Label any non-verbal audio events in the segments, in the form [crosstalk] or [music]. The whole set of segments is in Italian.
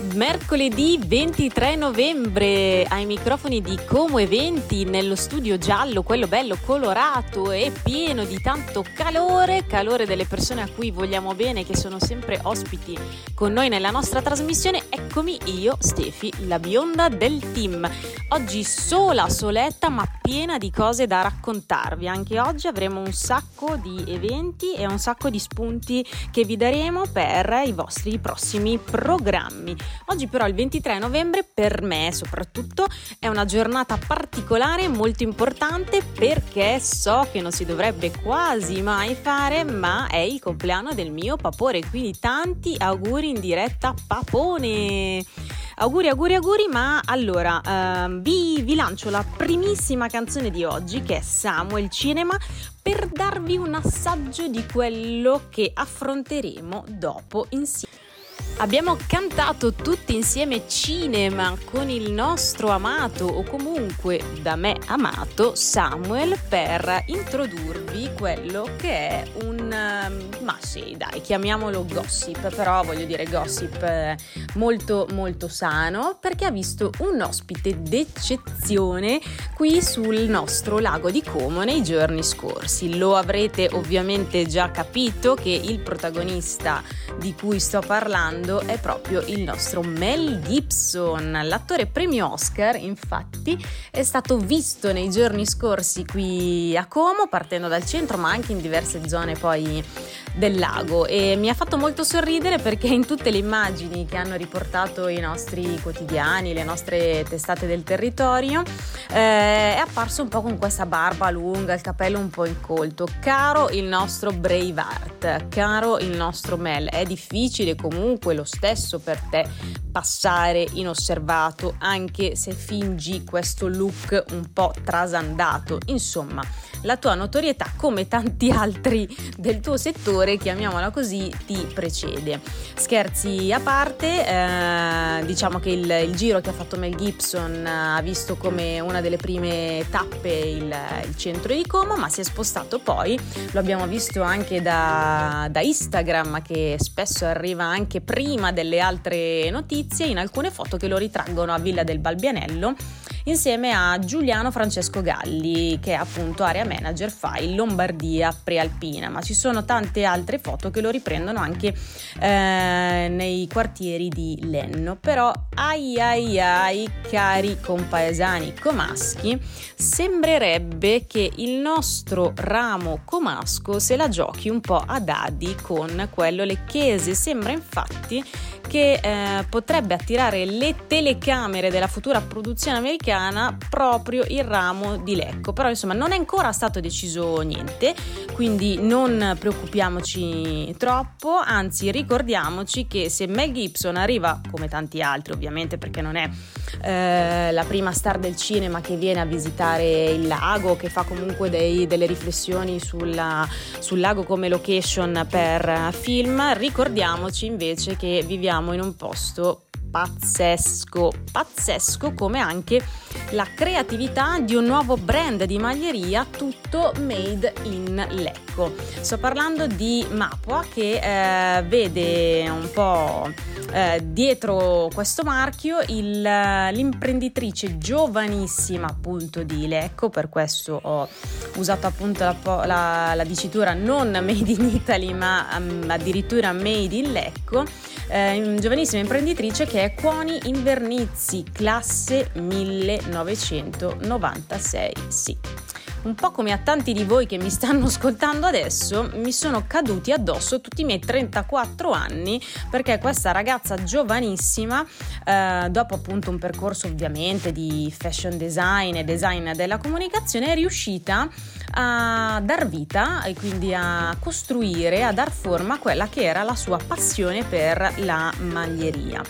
Mercoledì 23 novembre ai microfoni di Como Eventi nello studio giallo, quello bello colorato e pieno di tanto calore, calore delle persone a cui vogliamo bene che sono sempre ospiti con noi nella nostra trasmissione. Eccomi io, Stefi, la bionda del team. Oggi sola, soletta, ma piena di cose da raccontarvi. Anche oggi avremo un sacco di eventi e un sacco di spunti che vi daremo per i vostri prossimi programmi. Oggi però il 23 novembre per me soprattutto è una giornata particolare, molto importante perché so che non si dovrebbe quasi mai fare, ma è il compleanno del mio papore, quindi tanti auguri in diretta papone! Auguri, auguri, auguri, ma allora uh, vi, vi lancio la primissima canzone di oggi che è Samuel Cinema per darvi un assaggio di quello che affronteremo dopo insieme. Abbiamo cantato tutti insieme cinema con il nostro amato o comunque da me amato Samuel per introdurvi quello che è un um, ma sì, dai, chiamiamolo gossip, però voglio dire gossip eh, molto molto sano perché ha visto un ospite d'eccezione qui sul nostro lago di Como nei giorni scorsi. Lo avrete ovviamente già capito che il protagonista di cui sto parlando parlando è proprio il nostro Mel Gibson. L'attore premio Oscar, infatti, è stato visto nei giorni scorsi qui a Como, partendo dal centro, ma anche in diverse zone poi del lago e mi ha fatto molto sorridere perché in tutte le immagini che hanno riportato i nostri quotidiani, le nostre testate del territorio, eh, è apparso un po' con questa barba lunga, il capello un po' incolto. Caro il nostro Braveheart, caro il nostro Mel, è difficile comunque lo stesso per te passare inosservato anche se fingi questo look un po' trasandato. Insomma, la tua notorietà, come tanti altri del tuo settore, chiamiamola così, ti precede. Scherzi a parte, eh, diciamo che il, il, giro che ha fatto Mel Gibson ha visto come una delle prime tappe il, il centro di Como, ma si è spostato poi, lo abbiamo visto anche da, da Instagram che spesso arriva anche prima delle altre notizie, in alcune foto che lo ritraggono a Villa del Balbianello insieme a Giuliano Francesco Galli, che è appunto area manager FAI Lombardia Prealpina, ma ci sono tante altre foto che lo riprendono anche eh, nei quartieri di Lenno. Però ai ai ai cari compaesani comaschi, sembrerebbe che il nostro ramo comasco se la giochi un po' a dadi con quello lecchese. Sembra infatti che eh, potrebbe attirare le telecamere della futura produzione americana proprio il ramo di Lecco. Però insomma non è ancora stato deciso niente, quindi non preoccupiamoci troppo, anzi ricordiamoci che se Mel Gibson arriva, come tanti altri ovviamente perché non è eh, la prima star del cinema che viene a visitare il lago, che fa comunque dei, delle riflessioni sulla, sul lago come location per film, ricordiamoci invece che viviamo in un posto pazzesco, pazzesco come anche la creatività di un nuovo brand di maglieria tutto made in Lecco. Sto parlando di Mapua che eh, vede un po' eh, dietro questo marchio il, l'imprenditrice giovanissima appunto di Lecco, per questo ho usato appunto la, la, la dicitura non made in Italy ma um, addirittura made in Lecco, eh, giovanissima imprenditrice che è Cuoni Invernizzi, classe 1996. Sì. Un po' come a tanti di voi che mi stanno ascoltando adesso, mi sono caduti addosso tutti i miei 34 anni perché questa ragazza giovanissima, eh, dopo appunto un percorso ovviamente di fashion design e design della comunicazione, è riuscita a dar vita e quindi a costruire, a dar forma a quella che era la sua passione per la maglieria.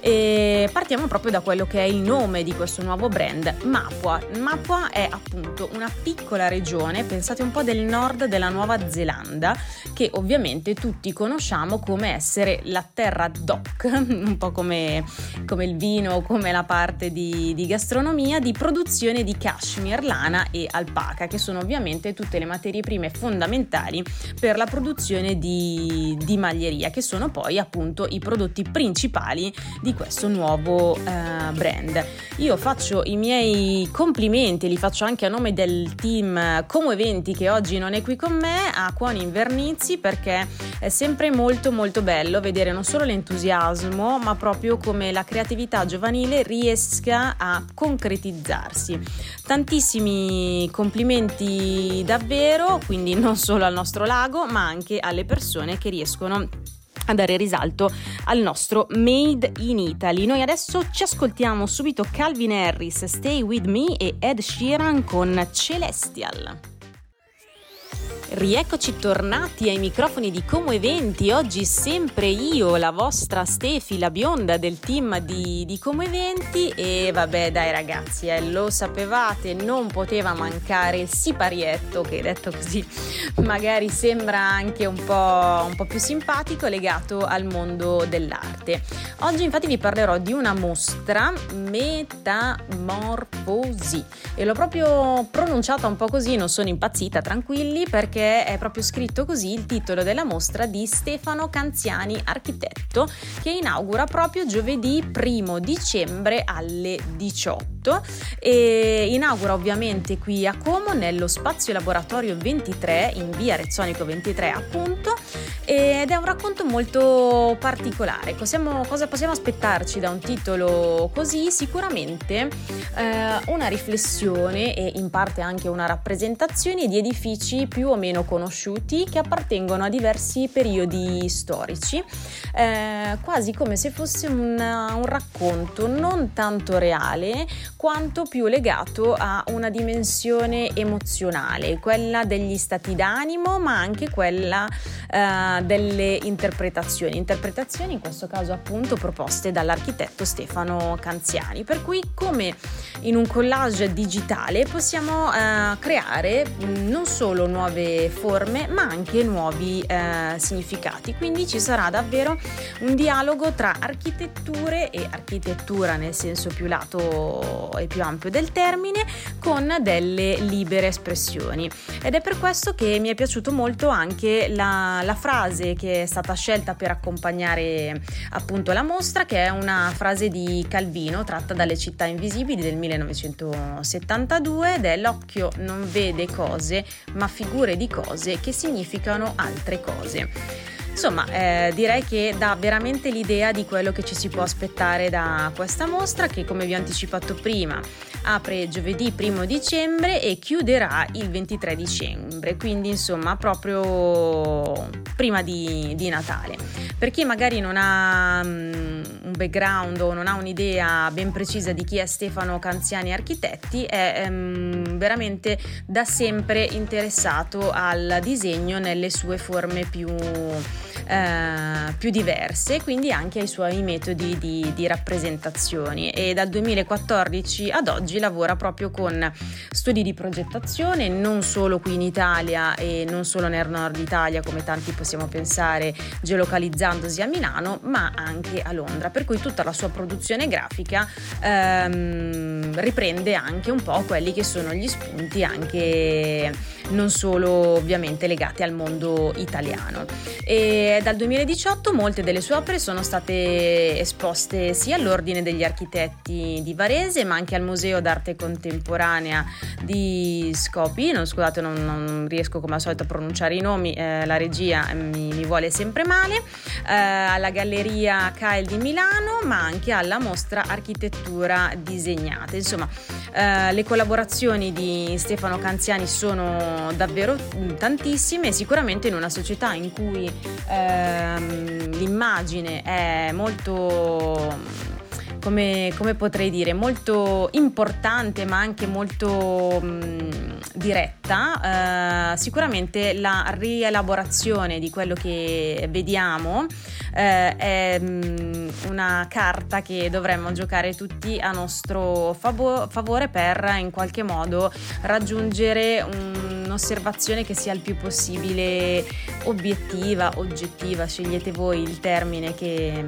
E partiamo proprio da quello che è il nome di questo nuovo brand, Mapua. Mapua è appunto una piccola piccola regione, pensate un po' del nord della Nuova Zelanda, che ovviamente tutti conosciamo come essere la terra doc, [laughs] un po' come, come il vino, come la parte di, di gastronomia, di produzione di cashmere, lana e alpaca, che sono ovviamente tutte le materie prime fondamentali per la produzione di, di maglieria, che sono poi appunto i prodotti principali di questo nuovo eh, brand. Io faccio i miei complimenti, li faccio anche a nome del team Como Eventi che oggi non è qui con me, a Cuoni Invernizi, perché è sempre molto molto bello vedere non solo l'entusiasmo, ma proprio come la creatività giovanile riesca a concretizzarsi. Tantissimi complimenti davvero, quindi non solo al nostro lago, ma anche alle persone che riescono a dare risalto al nostro Made in Italy. Noi adesso ci ascoltiamo subito Calvin Harris, Stay With Me e Ed Sheeran con Celestial. Rieccoci tornati ai microfoni di Como Eventi, oggi sempre io, la vostra Stefi, la bionda del team di, di Como Eventi. E vabbè dai ragazzi, eh, lo sapevate, non poteva mancare il siparietto che detto così [laughs] magari sembra anche un po', un po' più simpatico legato al mondo dell'arte. Oggi infatti vi parlerò di una mostra Metamorfosi. E l'ho proprio pronunciata un po' così, non sono impazzita, tranquilli perché è proprio scritto così il titolo della mostra di Stefano Canziani, architetto, che inaugura proprio giovedì 1 dicembre alle 18 e inaugura ovviamente qui a Como nello spazio laboratorio 23 in via Rezzonico 23 appunto ed è un racconto molto particolare. Possiamo, cosa possiamo aspettarci da un titolo così? Sicuramente eh, una riflessione e in parte anche una rappresentazione di edifici più o meno conosciuti che appartengono a diversi periodi storici, eh, quasi come se fosse una, un racconto non tanto reale quanto più legato a una dimensione emozionale, quella degli stati d'animo ma anche quella eh, delle interpretazioni, interpretazioni in questo caso appunto proposte dall'architetto Stefano Canziani, per cui come in un collage digitale possiamo eh, creare non solo nuove forme ma anche nuovi eh, significati. Quindi ci sarà davvero un dialogo tra architetture e architettura nel senso più lato e più ampio del termine con delle libere espressioni. Ed è per questo che mi è piaciuto molto anche la, la frase che è stata scelta per accompagnare appunto la mostra, che è una frase di Calvino tratta dalle città invisibili del 1972 ed è l'occhio non vede cose ma figure di cose che significano altre cose. Insomma, eh, direi che dà veramente l'idea di quello che ci si può aspettare da questa mostra che come vi ho anticipato prima apre giovedì 1 dicembre e chiuderà il 23 dicembre, quindi insomma proprio prima di, di Natale. Per chi magari non ha um, un background o non ha un'idea ben precisa di chi è Stefano Canziani Architetti, è um, veramente da sempre interessato al disegno nelle sue forme più eh, più diverse, quindi anche ai suoi metodi di, di rappresentazioni e dal 2014 ad oggi lavora proprio con studi di progettazione non solo qui in Italia e non solo nel nord Italia come tanti possiamo pensare geolocalizzandosi a Milano ma anche a Londra per cui tutta la sua produzione grafica ehm, riprende anche un po' quelli che sono gli spunti anche non solo ovviamente legati al mondo italiano. E dal 2018 molte delle sue opere sono state esposte sia all'Ordine degli Architetti di Varese, ma anche al Museo d'Arte Contemporanea di Skopje. scusate, non, non, riesco come al solito a pronunciare i nomi, eh, la regia mi, mi, vuole sempre male, eh, alla Galleria Kael di Milano, ma anche alla mostra Architettura disegnata. Insomma, eh, le collaborazioni di Stefano Canziani sono davvero tantissime, sicuramente in una società in cui ehm, l'immagine è molto come, come, potrei dire, molto importante ma anche molto mh, mm, diretta, eh, sicuramente la rielaborazione di quello che vediamo eh, è mh, mm, una carta che dovremmo giocare tutti a nostro favo- favore per in qualche modo raggiungere un'osservazione che sia il più possibile obiettiva, oggettiva, scegliete voi il termine che,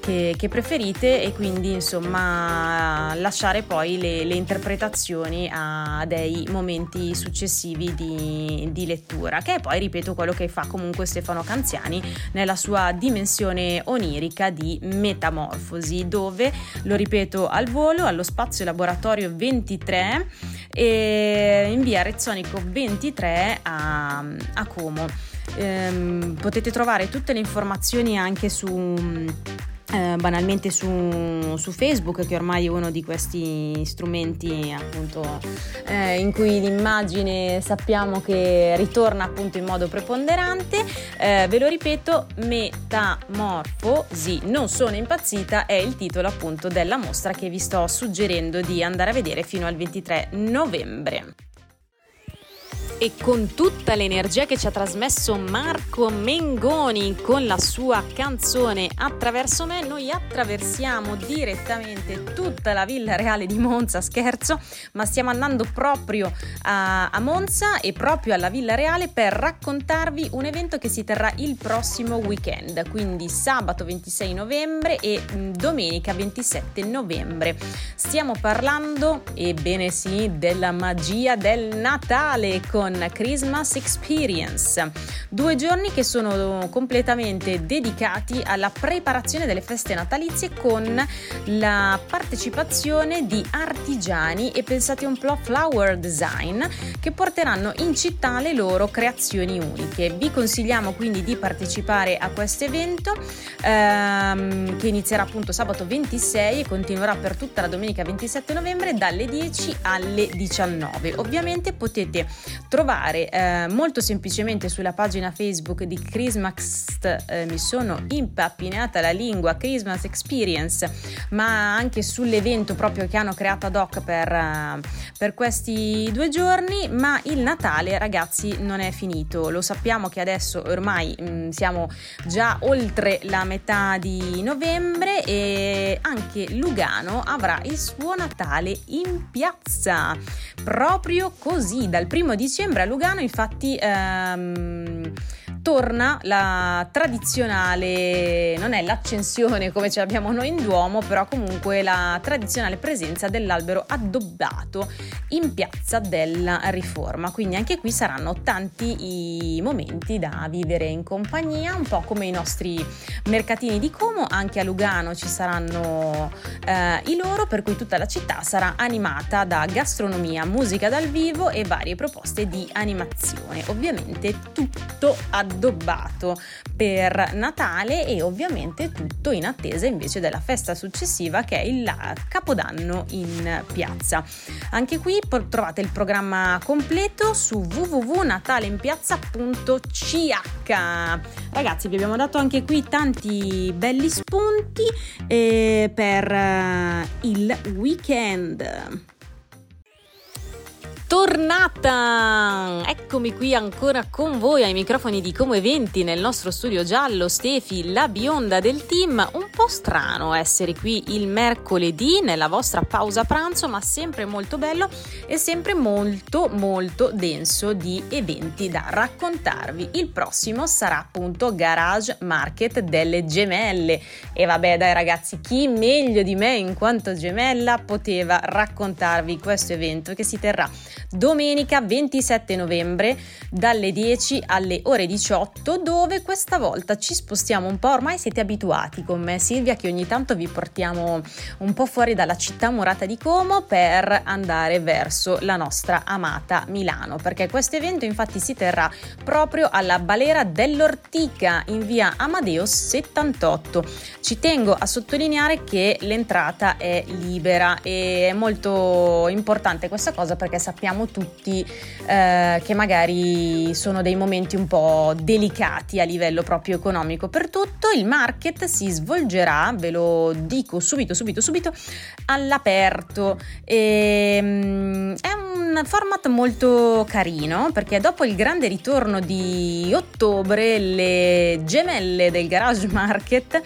che, che preferite e quindi insomma lasciare poi le, le, interpretazioni a dei momenti successivi di, di lettura, che è poi ripeto quello che fa comunque Stefano Canziani nella sua dimensione onirica di metamorfosi, dove lo ripeto al volo, allo spazio laboratorio 23 e in via Rezzonico 23 a, a Como. Ehm, potete trovare tutte le informazioni anche su eh, banalmente su, su, Facebook che ormai è uno di questi strumenti appunto eh, in cui l'immagine sappiamo che ritorna appunto in modo preponderante. Eh, ve lo ripeto metamorfosi non sono impazzita è il titolo appunto della mostra che vi sto suggerendo di andare a vedere fino al 23 novembre e con tutta l'energia che ci ha trasmesso Marco Mengoni con la sua canzone Attraverso me, noi attraversiamo direttamente tutta la Villa Reale di Monza, scherzo, ma stiamo andando proprio a, a Monza e proprio alla Villa Reale per raccontarvi un evento che si terrà il prossimo weekend, quindi sabato 26 novembre e mm, domenica 27 novembre. Stiamo parlando, ebbene sì, della magia del Natale con con Christmas Experience, due giorni che sono completamente dedicati alla preparazione delle feste natalizie con la partecipazione di artigiani e pensate un po' flower design che porteranno in città le loro creazioni uniche. Vi consigliamo quindi di partecipare a questo evento ehm, che inizierà appunto sabato 26 e continuerà per tutta la domenica 27 novembre dalle 10 alle 19. Ovviamente potete trovare trovare eh, molto semplicemente sulla pagina Facebook di Christmas, eh, mi sono impappinata la lingua, Christmas Experience, ma anche sull'evento proprio che hanno creato ad hoc per, uh, per questi due giorni, ma il Natale ragazzi non è finito, lo sappiamo che adesso ormai mh, mm, siamo già oltre la metà di novembre e anche Lugano avrà il suo Natale in piazza, proprio così, dal primo dicembre dicembre a Lugano infatti ehm, torna la tradizionale, non è l'accensione come ce l'abbiamo noi in Duomo, però comunque la tradizionale presenza dell'albero addobbato in piazza della Riforma. Quindi anche qui saranno tanti i momenti da vivere in compagnia, un po' come i nostri mercatini di Como, anche a Lugano ci saranno eh, i loro, per cui tutta la città sarà animata da gastronomia, musica dal vivo e varie proposte di animazione. Ovviamente tutto addobbato addobbato per Natale e ovviamente tutto in attesa invece della festa successiva che è il Capodanno in piazza. Anche qui trovate il programma completo su www.nataleinpiazza.ch. Ragazzi, vi abbiamo dato anche qui tanti belli spunti eh, per eh, il weekend. Tornata! Eccomi qui ancora con voi ai microfoni di Como Eventi nel nostro studio giallo, Stefi, la bionda del team. Un po' strano essere qui il mercoledì nella vostra pausa pranzo, ma sempre molto bello e sempre molto molto denso di eventi da raccontarvi. Il prossimo sarà appunto Garage Market delle Gemelle. E vabbè, dai ragazzi, chi meglio di me in quanto gemella poteva raccontarvi questo evento che si terrà domenica 27 novembre dalle 10 alle ore 18 dove questa volta ci spostiamo un po', ormai siete abituati con me Silvia che ogni tanto vi portiamo un po' fuori dalla città murata di Como per andare verso la nostra amata Milano perché questo evento infatti si terrà proprio alla Balera dell'Ortica in via Amadeus 78. Ci tengo a sottolineare che l'entrata è libera e è molto importante questa cosa perché sappiamo sappiamo tutti eh, che magari sono dei momenti un po' delicati a livello proprio economico. Per tutto il market si svolgerà, ve lo dico subito, subito, subito, all'aperto. E, ehm, è un format molto carino perché dopo il grande ritorno di ottobre le gemelle del Garage Market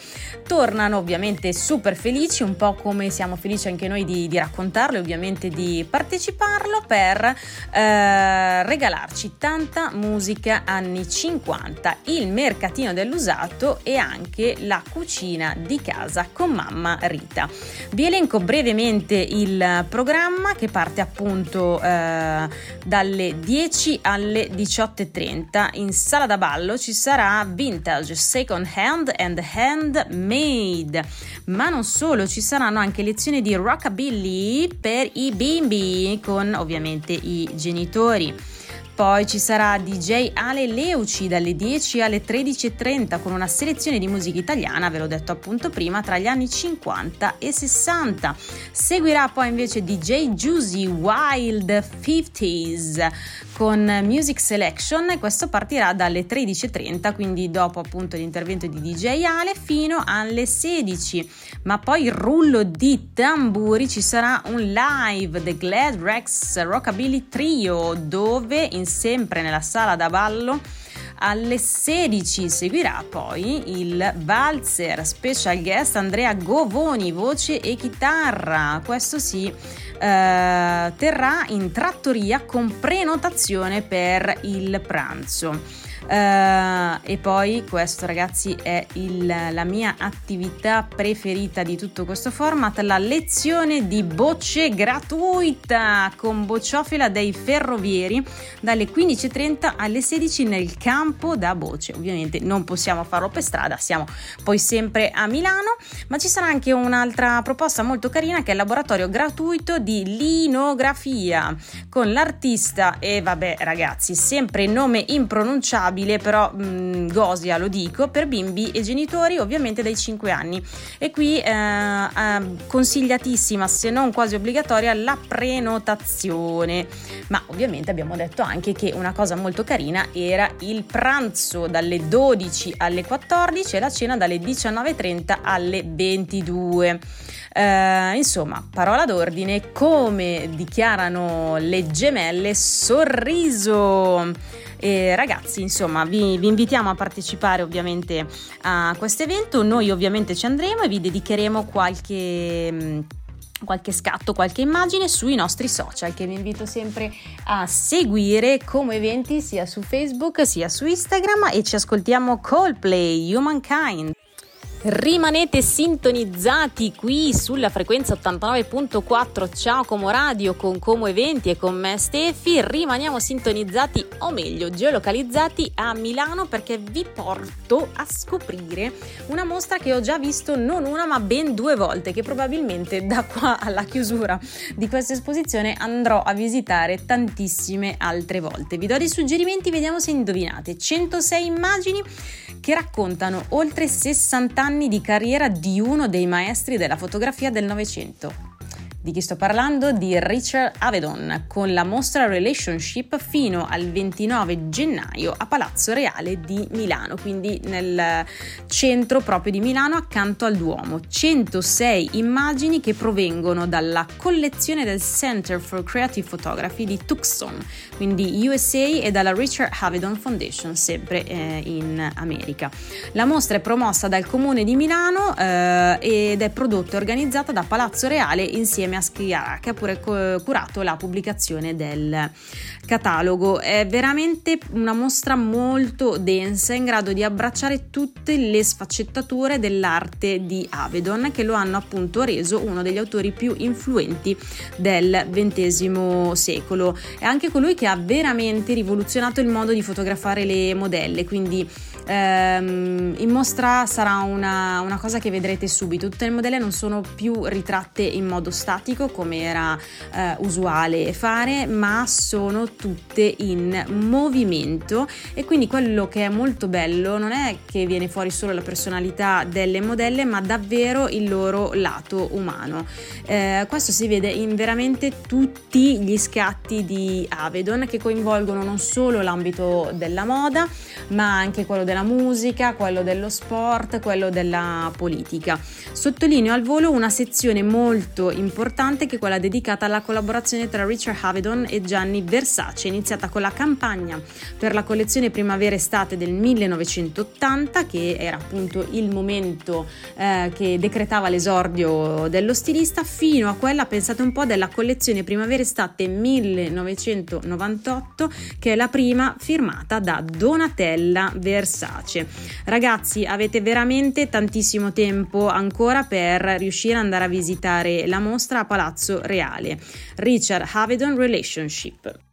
tornano ovviamente super felici, un po' come siamo felici anche noi di, di raccontarlo e ovviamente di parteciparlo per eh, regalarci tanta musica anni 50, il mercatino dell'usato e anche la cucina di casa con mamma Rita. Vi elenco brevemente il programma che parte appunto eh, dalle 10 alle 18.30. In sala da ballo ci sarà vintage, second hand and handmade, ma non solo, ci saranno anche lezioni di rockabilly per i bimbi con ovviamente i genitori. Poi ci sarà DJ Ale Leuci dalle 10 alle 13.30 con una selezione di musica italiana, ve l'ho detto appunto prima, tra gli anni 50 e 60. Seguirà poi invece DJ Juicy Wild 50s con Music Selection e questo partirà dalle 13.30, quindi dopo appunto l'intervento di DJ Ale fino alle 16. Ma poi rullo di tamburi ci sarà un live The Glad Rex Rockabilly Trio dove in sempre nella sala da ballo alle 16 seguirà poi il valzer special guest Andrea Govoni, voce e chitarra. Questo si eh, terrà in trattoria con prenotazione per il pranzo. Uh, e poi questo ragazzi è il, la mia attività preferita di tutto questo format, la lezione di bocce gratuita con bocciofila dei ferrovieri dalle 15.30 alle 16 nel campo da Boce. Ovviamente non possiamo farlo per strada, siamo poi sempre a Milano, ma ci sarà anche un'altra proposta molto carina che è il laboratorio gratuito di linografia con l'artista e vabbè ragazzi, sempre nome impronunciabile stabile, però mh, mm, Gosia lo dico, per bimbi e genitori ovviamente dai 5 anni. E qui eh, eh, consigliatissima, se non quasi obbligatoria, la prenotazione. Ma ovviamente abbiamo detto anche che una cosa molto carina era il pranzo dalle 12 alle 14 e la cena dalle 19.30 alle 22. Uh, insomma, parola d'ordine, come dichiarano le gemelle, sorriso. E ragazzi, insomma, vi, vi invitiamo a partecipare ovviamente a questo evento. Noi ovviamente ci andremo e vi dedicheremo qualche mm, qualche scatto, qualche immagine sui nostri social che vi invito sempre a seguire come eventi sia su Facebook sia su Instagram e ci ascoltiamo Coldplay Humankind. Rimanete sintonizzati qui sulla frequenza 89.4 Ciao Como Radio con Como Eventi e con me Stefi. Rimaniamo sintonizzati o meglio geolocalizzati a Milano perché vi porto a scoprire una mostra che ho già visto non una ma ben due volte che probabilmente da qua alla chiusura di questa esposizione andrò a visitare tantissime altre volte. Vi do dei suggerimenti, vediamo se indovinate. 106 immagini che raccontano oltre 60 anni di carriera di uno dei maestri della fotografia del Novecento. Di chi sto parlando? Di Richard Avedon con la mostra Relationship fino al 29 gennaio a Palazzo Reale di Milano, quindi nel centro proprio di Milano accanto al Duomo. 106 immagini che provengono dalla collezione del Center for Creative Photography di Tucson, quindi USA e dalla Richard Avedon Foundation, sempre eh, in America. La mostra è promossa dal Comune di Milano eh, ed è prodotta e organizzata da Palazzo Reale insieme insieme a Schiara che ha pure curato la pubblicazione del catalogo. È veramente una mostra molto densa in grado di abbracciare tutte le sfaccettature dell'arte di Avedon che lo hanno appunto reso uno degli autori più influenti del XX secolo. È anche colui che ha veramente rivoluzionato il modo di fotografare le modelle, quindi Ehm, in mostra sarà una, una, cosa che vedrete subito, tutte le modelle non sono più ritratte in modo statico come era eh, usuale fare, ma sono tutte in movimento e quindi quello che è molto bello non è che viene fuori solo la personalità delle modelle, ma davvero il loro lato umano. Eh, questo si vede in veramente tutti gli scatti di Avedon che coinvolgono non solo l'ambito della moda, ma anche quello della musica, quello dello sport, quello della politica. Sottolineo al volo una sezione molto importante che è quella dedicata alla collaborazione tra Richard Avedon e Gianni Versace, iniziata con la campagna per la collezione primavera-estate del 1980, che era appunto il momento eh, che decretava l'esordio dello stilista, fino a quella, pensate un po', della collezione primavera-estate 1998, che è la prima firmata da Donatella Versace. Ragazzi, avete veramente tantissimo tempo ancora per riuscire ad andare a visitare la mostra a Palazzo Reale. Richard Havedon Relationship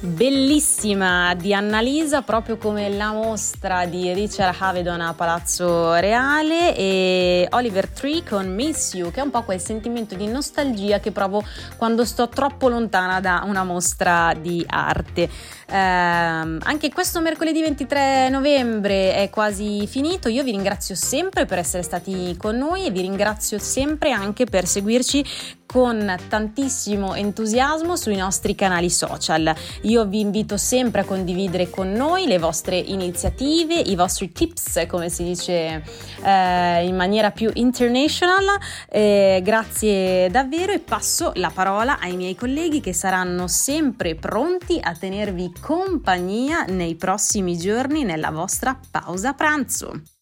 bellissima di Annalisa, proprio come la mostra di Richard Havedon a Palazzo Reale e Oliver Tree con Miss You, che è un po' quel sentimento di nostalgia che provo quando sto troppo lontana da una mostra di arte. Eh, anche questo mercoledì 23 novembre è quasi finito. Io vi ringrazio sempre per essere stati con noi e vi ringrazio sempre anche per seguirci con tantissimo entusiasmo sui nostri canali social. Io vi invito sempre a condividere con noi le vostre iniziative, i vostri tips, come si dice eh, in maniera più international. Eh, grazie davvero e passo la parola ai miei colleghi che saranno sempre pronti a tenervi compagnia nei prossimi giorni nella vostra pausa pranzo.